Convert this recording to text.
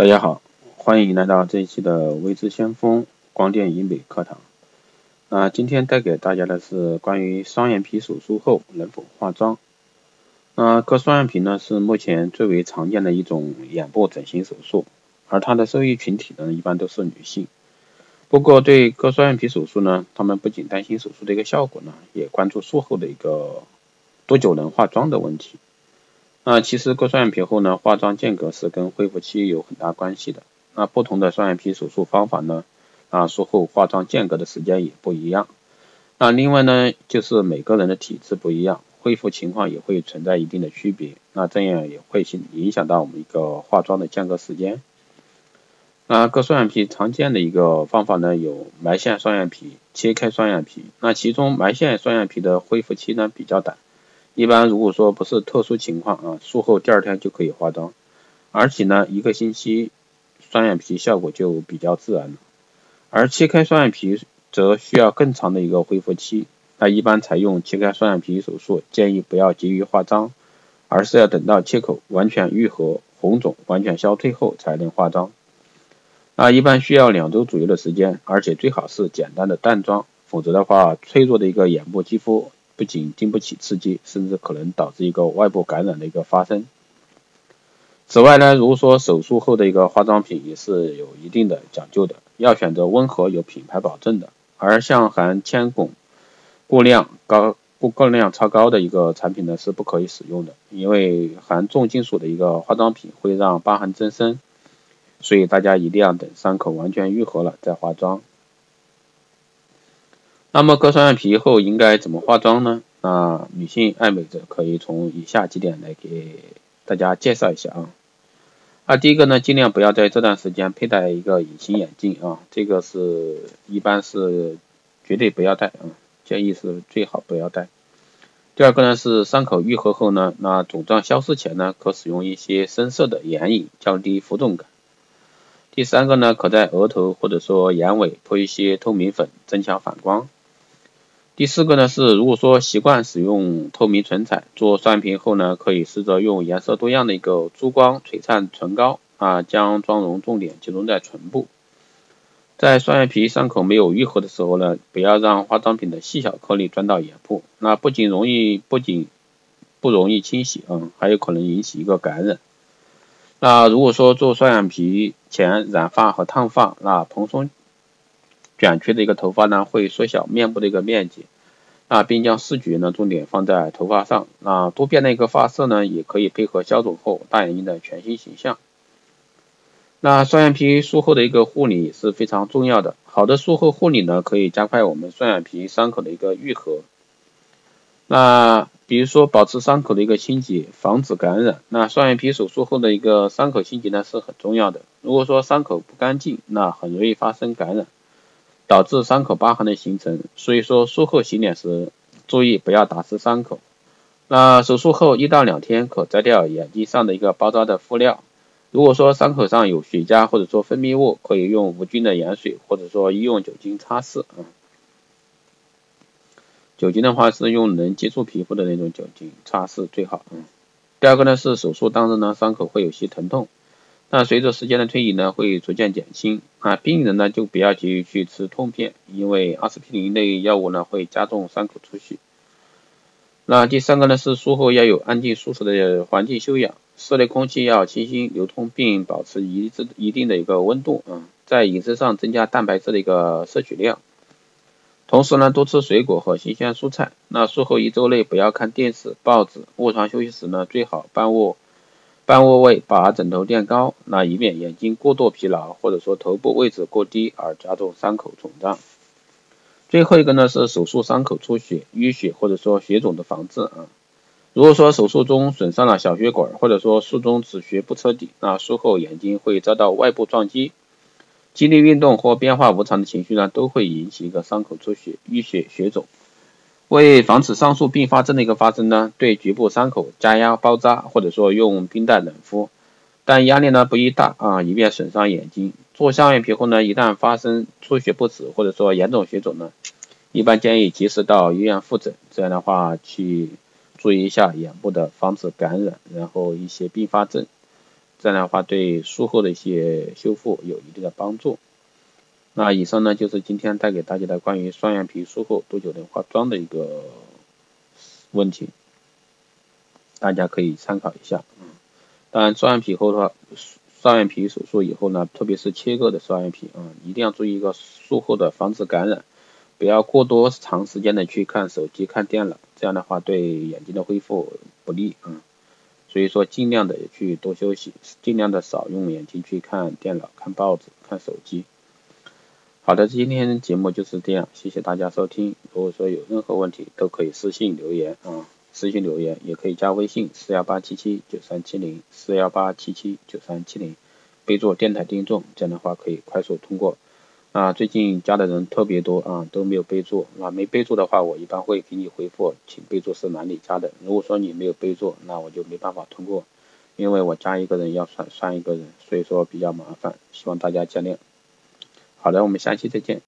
大家好，欢迎来到这一期的微知先锋光电医美课堂。那今天带给大家的是关于双眼皮手术后能否化妆。那割双眼皮呢是目前最为常见的一种眼部整形手术，而它的受益群体呢一般都是女性。不过对割双眼皮手术呢，他们不仅担心手术的一个效果呢，也关注术后的一个多久能化妆的问题。那其实割双眼皮后呢，化妆间隔是跟恢复期有很大关系的。那不同的双眼皮手术方法呢，啊术后化妆间隔的时间也不一样。那另外呢，就是每个人的体质不一样，恢复情况也会存在一定的区别。那这样也会影影响到我们一个化妆的间隔时间。那割双眼皮常见的一个方法呢，有埋线双眼皮、切开双眼皮。那其中埋线双眼皮的恢复期呢比较短。一般如果说不是特殊情况啊，术后第二天就可以化妆，而且呢，一个星期双眼皮效果就比较自然了。而切开双眼皮则需要更长的一个恢复期，那一般采用切开双眼皮手术，建议不要急于化妆，而是要等到切口完全愈合、红肿完全消退后才能化妆。那一般需要两周左右的时间，而且最好是简单的淡妆，否则的话，脆弱的一个眼部肌肤。不仅经不起刺激，甚至可能导致一个外部感染的一个发生。此外呢，如果说手术后的一个化妆品也是有一定的讲究的，要选择温和有品牌保证的。而像含铅汞过量高过过量超高的一个产品呢是不可以使用的，因为含重金属的一个化妆品会让疤痕增生，所以大家一定要等伤口完全愈合了再化妆。那么割双眼皮后应该怎么化妆呢？那女性爱美者可以从以下几点来给大家介绍一下啊。啊，第一个呢，尽量不要在这段时间佩戴一个隐形眼镜啊，这个是一般是绝对不要戴啊，建议是最好不要戴。第二个呢是伤口愈合后呢，那肿胀消失前呢，可使用一些深色的眼影，降低浮肿感。第三个呢，可在额头或者说眼尾涂一些透明粉，增强反光。第四个呢是，如果说习惯使用透明唇彩做双眼皮后呢，可以试着用颜色多样的一个珠光璀璨唇膏啊，将妆容重点集中在唇部。在双眼皮伤口没有愈合的时候呢，不要让化妆品的细小颗粒钻到眼部，那不仅容易不仅不容易清洗啊，还有可能引起一个感染。那如果说做双眼皮前染发和烫发，那蓬松。卷曲的一个头发呢，会缩小面部的一个面积，啊，并将视觉呢重点放在头发上。那多变的一个发色呢，也可以配合消肿后大眼睛的全新形象。那双眼皮术后的一个护理是非常重要的，好的术后护理呢，可以加快我们双眼皮伤口的一个愈合。那比如说保持伤口的一个清洁，防止感染。那双眼皮手术后的一个伤口清洁呢是很重要的。如果说伤口不干净，那很容易发生感染。导致伤口疤痕的形成，所以说术后洗脸时注意不要打湿伤口。那手术后一到两天可摘掉眼睛上的一个包扎的敷料。如果说伤口上有血痂或者说分泌物，可以用无菌的盐水或者说医用酒精擦拭啊。酒精的话是用能接触皮肤的那种酒精擦拭最好啊。第二个呢是手术当日呢伤口会有些疼痛。那随着时间的推移呢，会逐渐减轻啊。病人呢就不要急于去吃痛片，因为阿司匹林类药物呢会加重伤口出血。那第三个呢是术后要有安静舒适的环境休养，室内空气要清新流通，并保持一致一定的一个温度啊。在饮食上增加蛋白质的一个摄取量，同时呢多吃水果和新鲜蔬菜。那术后一周内不要看电视、报纸，卧床休息时呢最好半卧。半卧位把枕头垫高，那以免眼睛过度疲劳，或者说头部位置过低而加重伤口肿胀。最后一个呢是手术伤口出血、淤血或者说血肿的防治啊。如果说手术中损伤了小血管，或者说术中止血不彻底，那术后眼睛会遭到外部撞击，激烈运动或变化无常的情绪呢，都会引起一个伤口出血、淤血、血肿。为防止上述并发症的一个发生呢，对局部伤口加压包扎，或者说用冰袋冷敷，但压力呢不宜大啊，以免损伤眼睛。做双眼皮后呢，一旦发生出血不止，或者说严重血肿呢，一般建议及时到医院复诊，这样的话去注意一下眼部的防止感染，然后一些并发症。这样的话对术后的一些修复有一定的帮助。那以上呢就是今天带给大家的关于双眼皮术后多久能化妆的一个问题，大家可以参考一下。嗯，当然双眼皮后的话，双眼皮手术以后呢，特别是切割的双眼皮啊，一定要注意一个术后的防止感染，不要过多长时间的去看手机、看电脑，这样的话对眼睛的恢复不利啊。所以说，尽量的去多休息，尽量的少用眼睛去看电脑、看报纸、看手机。好的，今天节目就是这样，谢谢大家收听。如果说有任何问题，都可以私信留言啊，私信留言也可以加微信四幺八七七九三七零四幺八七七九三七零，备注电台听众，这样的话可以快速通过。啊，最近加的人特别多啊，都没有备注啊，没备注的话，我一般会给你回复，请备注是哪里加的。如果说你没有备注，那我就没办法通过，因为我加一个人要算算一个人，所以说比较麻烦，希望大家见谅。好的，我们下期再见。